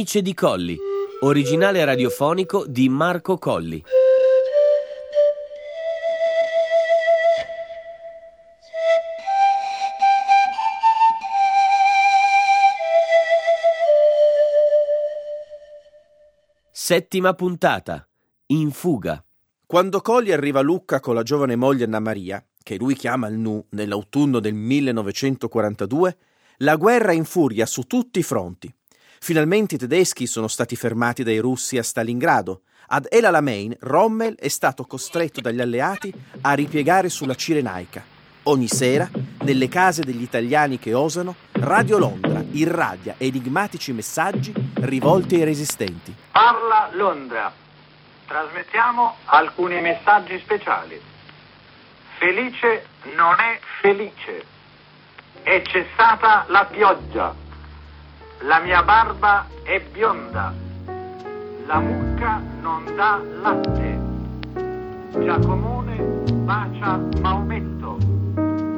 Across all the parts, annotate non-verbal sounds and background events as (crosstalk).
Nietzsche di Colli, originale radiofonico di Marco Colli. Settima puntata. In fuga. Quando Colli arriva a Lucca con la giovane moglie Anna Maria, che lui chiama il Nu nell'autunno del 1942, la guerra infuria su tutti i fronti. Finalmente i tedeschi sono stati fermati dai russi a Stalingrado. Ad El Alamein, Rommel è stato costretto dagli alleati a ripiegare sulla Cirenaica. Ogni sera, nelle case degli italiani che osano, Radio Londra irradia enigmatici messaggi rivolti ai resistenti. Parla Londra. Trasmettiamo alcuni messaggi speciali. Felice non è felice. È cessata la pioggia. La mia barba è bionda. La mucca non dà latte. Giacomone bacia Maometto.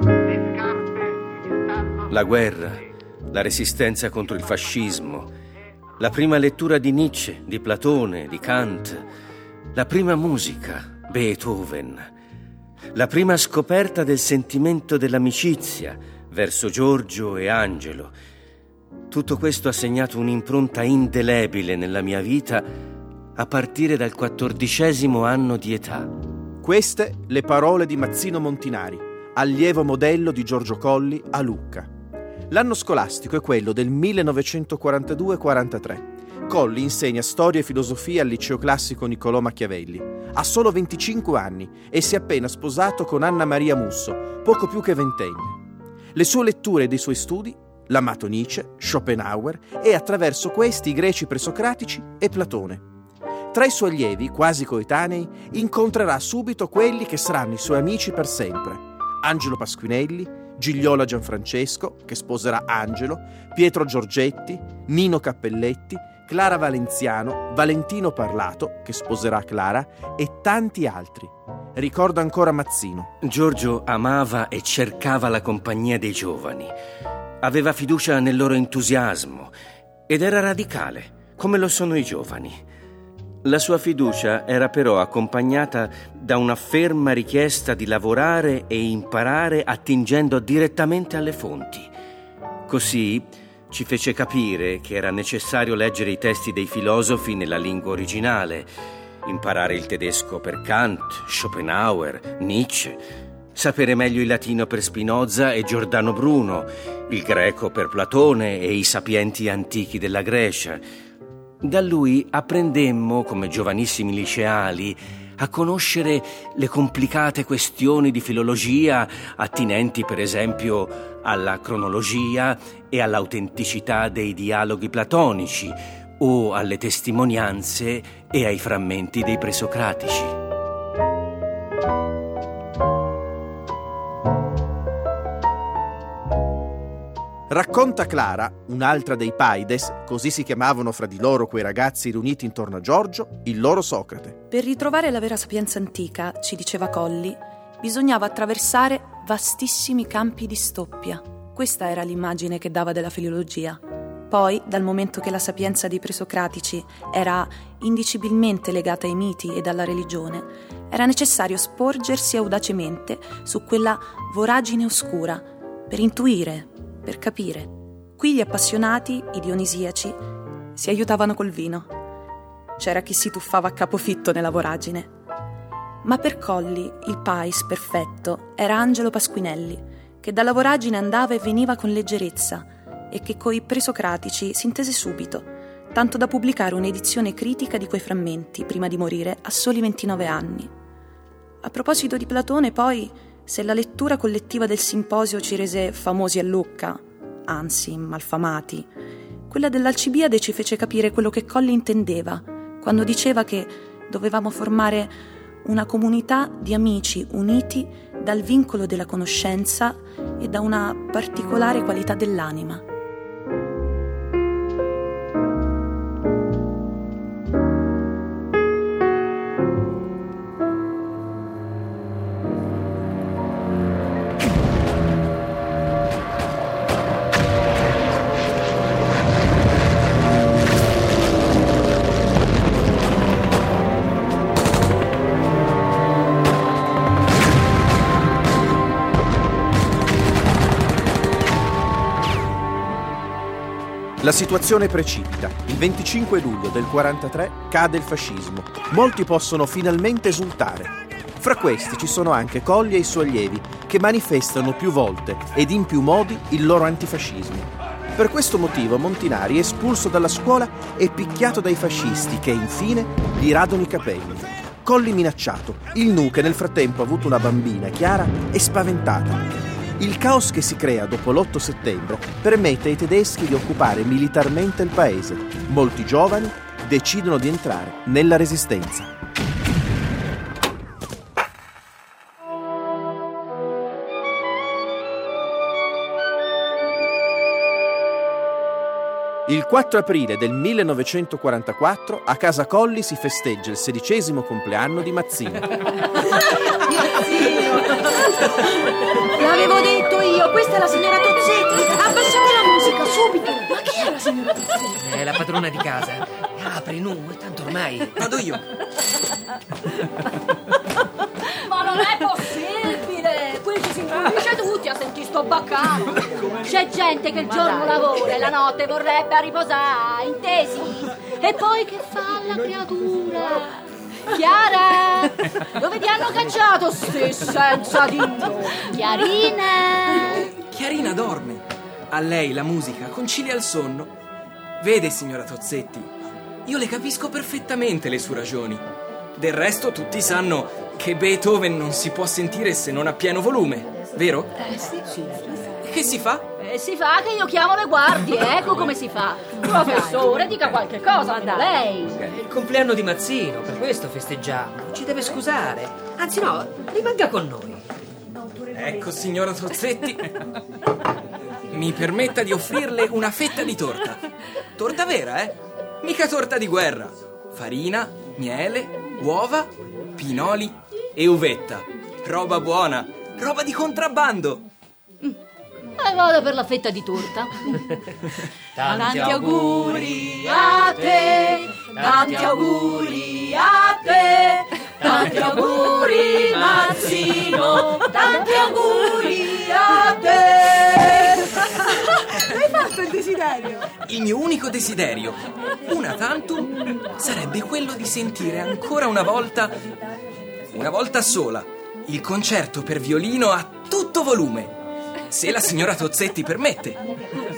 Le scarpe mi stanno... La guerra, la resistenza contro il fascismo, la prima lettura di Nietzsche, di Platone, di Kant, la prima musica, Beethoven, la prima scoperta del sentimento dell'amicizia verso Giorgio e Angelo. Tutto questo ha segnato un'impronta indelebile nella mia vita a partire dal quattordicesimo anno di età. Queste le parole di Mazzino Montinari, allievo modello di Giorgio Colli a Lucca. L'anno scolastico è quello del 1942-43. Colli insegna storia e filosofia al liceo classico Niccolò Machiavelli. Ha solo 25 anni e si è appena sposato con Anna Maria Musso, poco più che ventenne. Le sue letture dei suoi studi, l'amato Nietzsche, Schopenhauer e attraverso questi i greci presocratici e Platone. Tra i suoi allievi, quasi coetanei, incontrerà subito quelli che saranno i suoi amici per sempre. Angelo Pasquinelli, Gigliola Gianfrancesco, che sposerà Angelo, Pietro Giorgetti, Nino Cappelletti, Clara Valenziano, Valentino Parlato, che sposerà Clara, e tanti altri. Ricordo ancora Mazzino. Giorgio amava e cercava la compagnia dei giovani. Aveva fiducia nel loro entusiasmo ed era radicale, come lo sono i giovani. La sua fiducia era però accompagnata da una ferma richiesta di lavorare e imparare attingendo direttamente alle fonti. Così ci fece capire che era necessario leggere i testi dei filosofi nella lingua originale, imparare il tedesco per Kant, Schopenhauer, Nietzsche, sapere meglio il latino per Spinoza e Giordano Bruno, il greco per Platone e i sapienti antichi della Grecia. Da lui apprendemmo, come giovanissimi liceali, a conoscere le complicate questioni di filologia attinenti per esempio alla cronologia e all'autenticità dei dialoghi platonici o alle testimonianze e ai frammenti dei presocratici. Racconta Clara, un'altra dei Paides, così si chiamavano fra di loro quei ragazzi riuniti intorno a Giorgio, il loro Socrate. Per ritrovare la vera sapienza antica, ci diceva Colli, bisognava attraversare vastissimi campi di stoppia. Questa era l'immagine che dava della filologia. Poi, dal momento che la sapienza dei presocratici era indicibilmente legata ai miti ed alla religione, era necessario sporgersi audacemente su quella voragine oscura per intuire, per capire. Qui gli appassionati, i dionisiaci, si aiutavano col vino. C'era chi si tuffava a capofitto nella voragine. Ma per Colli il pais perfetto era Angelo Pasquinelli, che dalla voragine andava e veniva con leggerezza e che coi presocratici si intese subito, tanto da pubblicare un'edizione critica di quei frammenti prima di morire a soli 29 anni. A proposito di Platone, poi, se la lettura collettiva del simposio ci rese famosi a Lucca, anzi malfamati, quella dell'Alcibiade ci fece capire quello che Colli intendeva quando diceva che dovevamo formare una comunità di amici uniti dal vincolo della conoscenza e da una particolare qualità dell'anima. La situazione precipita. Il 25 luglio del 43 cade il fascismo. Molti possono finalmente esultare. Fra questi ci sono anche Colli e i suoi allievi, che manifestano più volte ed in più modi il loro antifascismo. Per questo motivo Montinari è espulso dalla scuola e picchiato dai fascisti che infine gli radono i capelli. Colli minacciato, il Nu che nel frattempo ha avuto una bambina, Chiara, è spaventata. Il caos che si crea dopo l'8 settembre permette ai tedeschi di occupare militarmente il paese. Molti giovani decidono di entrare nella resistenza. Il 4 aprile del 1944 a casa Colli si festeggia il sedicesimo compleanno di Mazzino. L'avevo detto io, questa è la signora Tozzetti. Abbassate la musica, subito. Ma chi è la signora Tozzetti? È la padrona di casa. Apri, nu, tanto ormai. Vado io. Ma non è possibile! Introduce tutti a sentire sto baccano. C'è gente che il giorno lavora e la notte vorrebbe a riposare, intesi? E poi che fa la creatura? Chiara, dove ti hanno cacciato ste senza Dio? Chiarina! Chiarina dorme. A lei la musica concilia il sonno. Vede, signora Tozzetti, io le capisco perfettamente le sue ragioni. Del resto tutti sanno che Beethoven non si può sentire se non a pieno volume, vero? Eh sì, sì. Che si fa? E si fa che io chiamo le guardie, (laughs) ecco come si fa. Professore, dica qualche cosa, da lei. È il compleanno di Mazzino, per questo festeggiamo. Ci deve scusare. Anzi no, rimanga con noi. Ecco, signora Tozzetti. Mi permetta di offrirle una fetta di torta. Torta vera, eh? Mica torta di guerra. Farina, miele, uova, pinoli e uvetta. Roba buona, roba di contrabbando. E vado per la fetta di torta. Tanti auguri a te, tanti auguri a te, tanti auguri Mazzino, tanti auguri a te. (laughs) Hai fatto il desiderio? Il mio unico desiderio, una tantum, sarebbe quello di sentire ancora una volta, una volta sola, il concerto per violino a tutto volume. Se la signora Tozzetti permette.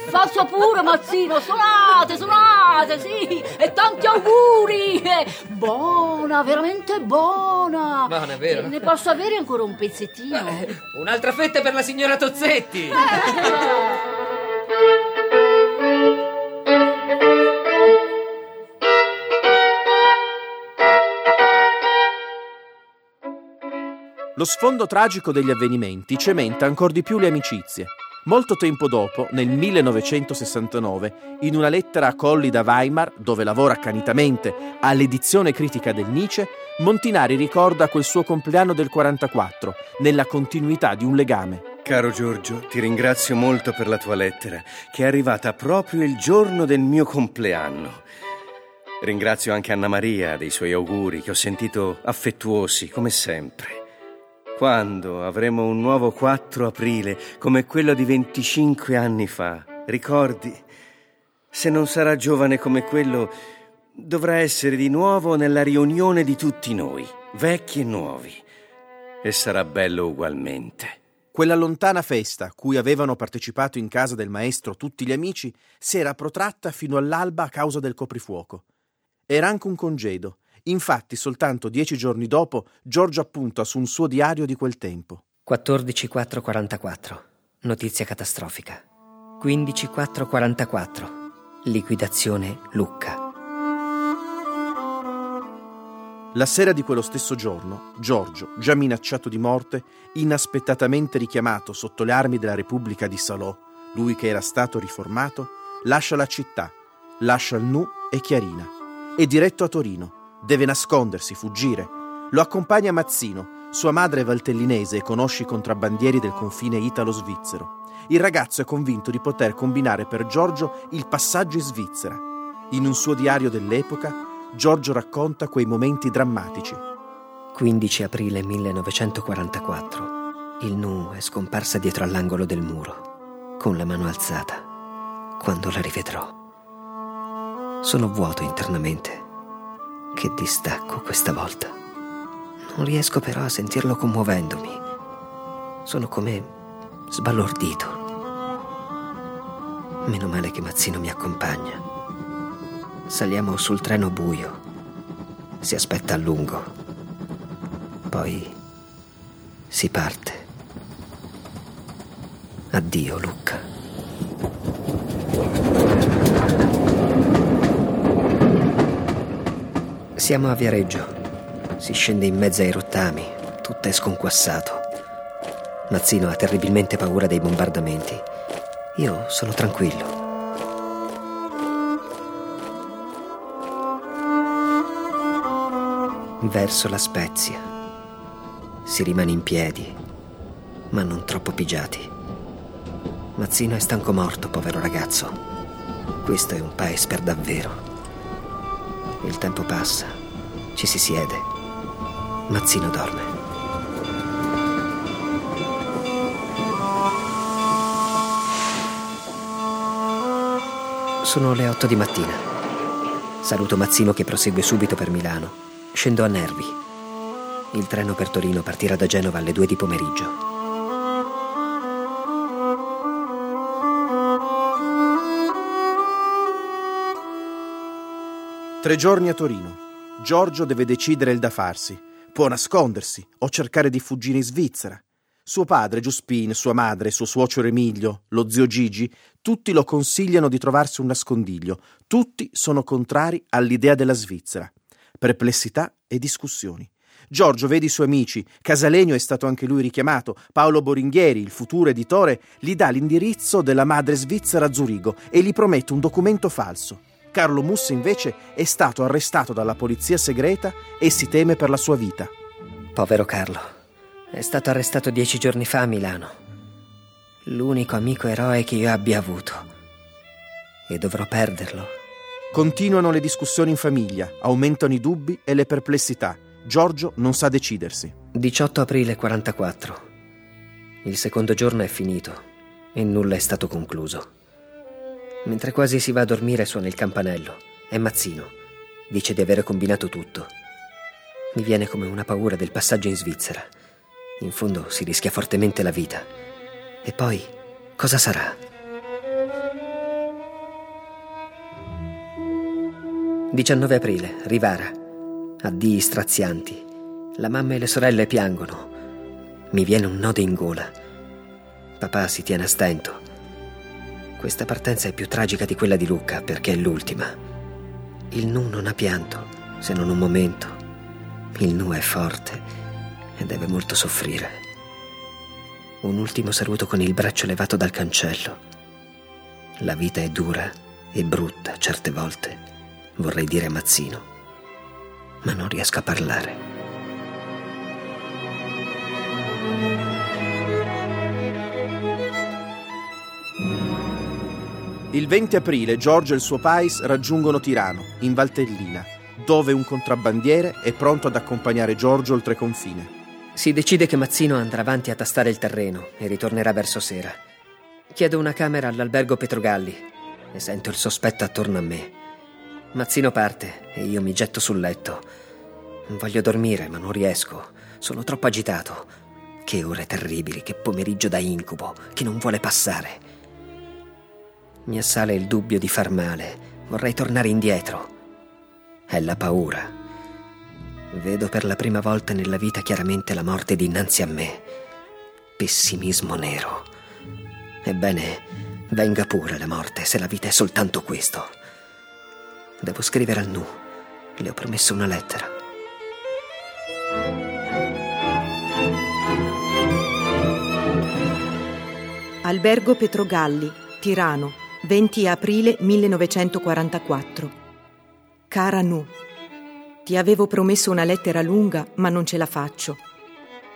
Faccia pure Mazzino, suonate, suonate, sì, e tanti auguri. Eh, Buona, veramente buona. Buona, è vero. Eh, Ne posso avere ancora un pezzettino? Un'altra fetta per la signora Tozzetti. Lo sfondo tragico degli avvenimenti cementa ancora di più le amicizie. Molto tempo dopo, nel 1969, in una lettera a Colli da Weimar, dove lavora accanitamente all'edizione critica del Nietzsche, Montinari ricorda quel suo compleanno del 44, nella continuità di un legame. Caro Giorgio, ti ringrazio molto per la tua lettera, che è arrivata proprio il giorno del mio compleanno. Ringrazio anche Anna Maria dei suoi auguri, che ho sentito affettuosi, come sempre. Quando avremo un nuovo 4 aprile come quello di 25 anni fa, ricordi? Se non sarà giovane come quello, dovrà essere di nuovo nella riunione di tutti noi, vecchi e nuovi. E sarà bello ugualmente. Quella lontana festa, cui avevano partecipato in casa del maestro tutti gli amici, si era protratta fino all'alba a causa del coprifuoco. Era anche un congedo. Infatti, soltanto dieci giorni dopo, Giorgio appunta su un suo diario di quel tempo. 14444. Notizia catastrofica. 15444. Liquidazione Lucca. La sera di quello stesso giorno, Giorgio, già minacciato di morte, inaspettatamente richiamato sotto le armi della Repubblica di Salò, lui che era stato riformato, lascia la città, lascia il Nu e Chiarina. È diretto a Torino. Deve nascondersi, fuggire. Lo accompagna Mazzino. Sua madre è valtellinese e conosce i contrabbandieri del confine italo-svizzero. Il ragazzo è convinto di poter combinare per Giorgio il passaggio in Svizzera. In un suo diario dell'epoca, Giorgio racconta quei momenti drammatici. 15 aprile 1944. Il Nu è scomparsa dietro all'angolo del muro, con la mano alzata. Quando la rivedrò, Sono vuoto internamente. Che distacco questa volta. Non riesco però a sentirlo commuovendomi. Sono come sbalordito. Meno male che Mazzino mi accompagna. Saliamo sul treno buio. Si aspetta a lungo. Poi si parte. Addio Luca. Siamo a Viareggio. Si scende in mezzo ai rottami, tutto è sconquassato. Mazzino ha terribilmente paura dei bombardamenti. Io sono tranquillo. Verso la Spezia. Si rimane in piedi, ma non troppo pigiati. Mazzino è stanco morto, povero ragazzo. Questo è un paese per davvero. Il tempo passa, ci si siede. Mazzino dorme. Sono le otto di mattina. Saluto Mazzino che prosegue subito per Milano. Scendo a Nervi. Il treno per Torino partirà da Genova alle due di pomeriggio. Tre giorni a Torino. Giorgio deve decidere il da farsi. Può nascondersi o cercare di fuggire in Svizzera. Suo padre, Giuspin, sua madre, suo suocero Emilio, lo zio Gigi, tutti lo consigliano di trovarsi un nascondiglio. Tutti sono contrari all'idea della Svizzera. Perplessità e discussioni. Giorgio vede i suoi amici, Casalegno è stato anche lui richiamato, Paolo Boringhieri, il futuro editore, gli dà l'indirizzo della madre svizzera a Zurigo e gli promette un documento falso. Carlo Musso invece è stato arrestato dalla polizia segreta e si teme per la sua vita. Povero Carlo. È stato arrestato dieci giorni fa a Milano. L'unico amico eroe che io abbia avuto. E dovrò perderlo. Continuano le discussioni in famiglia, aumentano i dubbi e le perplessità. Giorgio non sa decidersi. 18 aprile 44. Il secondo giorno è finito e nulla è stato concluso. Mentre quasi si va a dormire suona il campanello. È Mazzino. Dice di avere combinato tutto. Mi viene come una paura del passaggio in Svizzera. In fondo si rischia fortemente la vita. E poi, cosa sarà? «19 aprile, Rivara. Addii strazianti. La mamma e le sorelle piangono. Mi viene un nodo in gola. Papà si tiene a stento. Questa partenza è più tragica di quella di Luca perché è l'ultima. Il Nu non ha pianto, se non un momento. Il Nu è forte e deve molto soffrire. Un ultimo saluto con il braccio levato dal cancello. La vita è dura e brutta certe volte, vorrei dire a Mazzino, ma non riesco a parlare. Il 20 aprile Giorgio e il suo pais raggiungono Tirano, in Valtellina, dove un contrabbandiere è pronto ad accompagnare Giorgio oltre confine. Si decide che Mazzino andrà avanti a tastare il terreno e ritornerà verso sera. Chiedo una camera all'albergo Petrogalli e sento il sospetto attorno a me. Mazzino parte e io mi getto sul letto. Voglio dormire, ma non riesco. Sono troppo agitato. Che ore terribili, che pomeriggio da incubo, che non vuole passare. Mi assale il dubbio di far male. Vorrei tornare indietro. È la paura. Vedo per la prima volta nella vita chiaramente la morte dinanzi a me. Pessimismo nero. Ebbene, venga pure la morte se la vita è soltanto questo. Devo scrivere al Nu. Le ho promesso una lettera. Albergo Petrogalli, Tirano, 20 aprile 1944. Cara Nu. Ti avevo promesso una lettera lunga, ma non ce la faccio.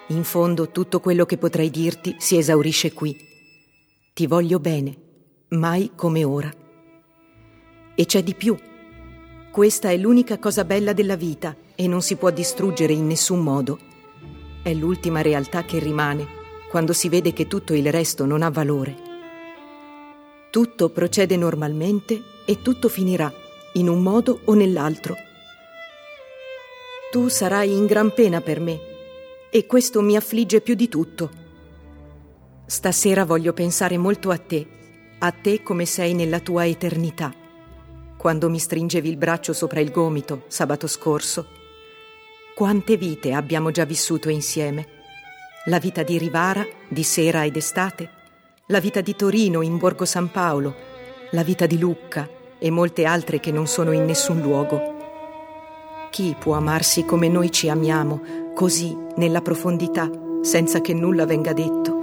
In fondo tutto quello che potrei dirti si esaurisce qui. Ti voglio bene, mai come ora. E c'è di più. Questa è l'unica cosa bella della vita e non si può distruggere in nessun modo. È l'ultima realtà che rimane quando si vede che tutto il resto non ha valore. Tutto procede normalmente e tutto finirà in un modo o nell'altro. Tu sarai in gran pena per me e questo mi affligge più di tutto. Stasera voglio pensare molto a te, a te come sei nella tua eternità, quando mi stringevi il braccio sopra il gomito sabato scorso. Quante vite abbiamo già vissuto insieme. La vita di Rivara, di sera ed estate, la vita di Torino in Borgo San Paolo, la vita di Lucca e molte altre che non sono in nessun luogo. Chi può amarsi come noi ci amiamo, così, nella profondità, senza che nulla venga detto?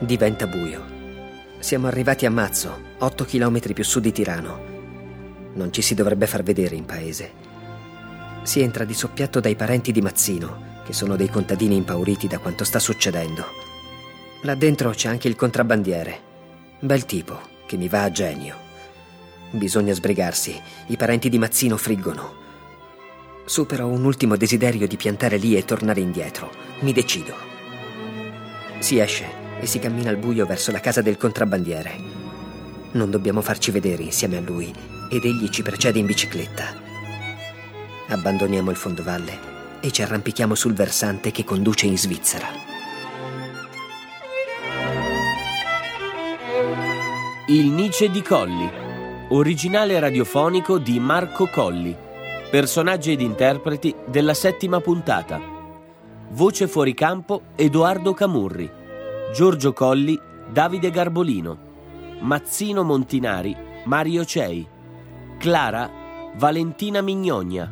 Diventa buio. Siamo arrivati a Mazzo, 8 chilometri più su di Tirano. Non ci si dovrebbe far vedere in paese. Si entra di soppiatto dai parenti di Mazzino, che sono dei contadini impauriti da quanto sta succedendo. Là dentro c'è anche il contrabbandiere. Bel tipo, che mi va a genio. Bisogna sbrigarsi, i parenti di Mazzino friggono. Supero un ultimo desiderio di piantare lì e tornare indietro. Mi decido. Si esce e si cammina al buio verso la casa del contrabbandiere. Non dobbiamo farci vedere insieme a lui ed egli ci precede in bicicletta. Abbandoniamo il fondovalle e ci arrampichiamo sul versante che conduce in Svizzera. Il Nice di Colli, originale radiofonico di Marco Colli, personaggi ed interpreti della settima puntata. Voce fuori campo Edoardo Camurri, Giorgio Colli, Davide Garbolino, Mazzino Montinari, Mario Cei, Clara, Valentina Mignogna,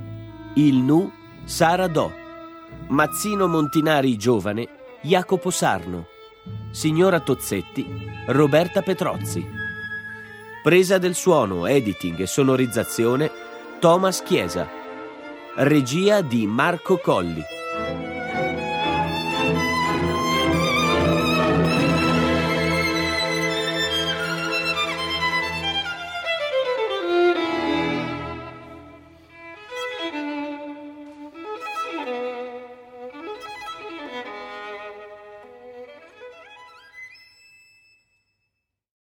il Nu Sara Do, Mazzino Montinari giovane, Jacopo Sarno, Signora Tozzetti, Roberta Petrozzi. Presa del suono, editing e sonorizzazione, Thomas Chiesa. Regia di Marco Colli.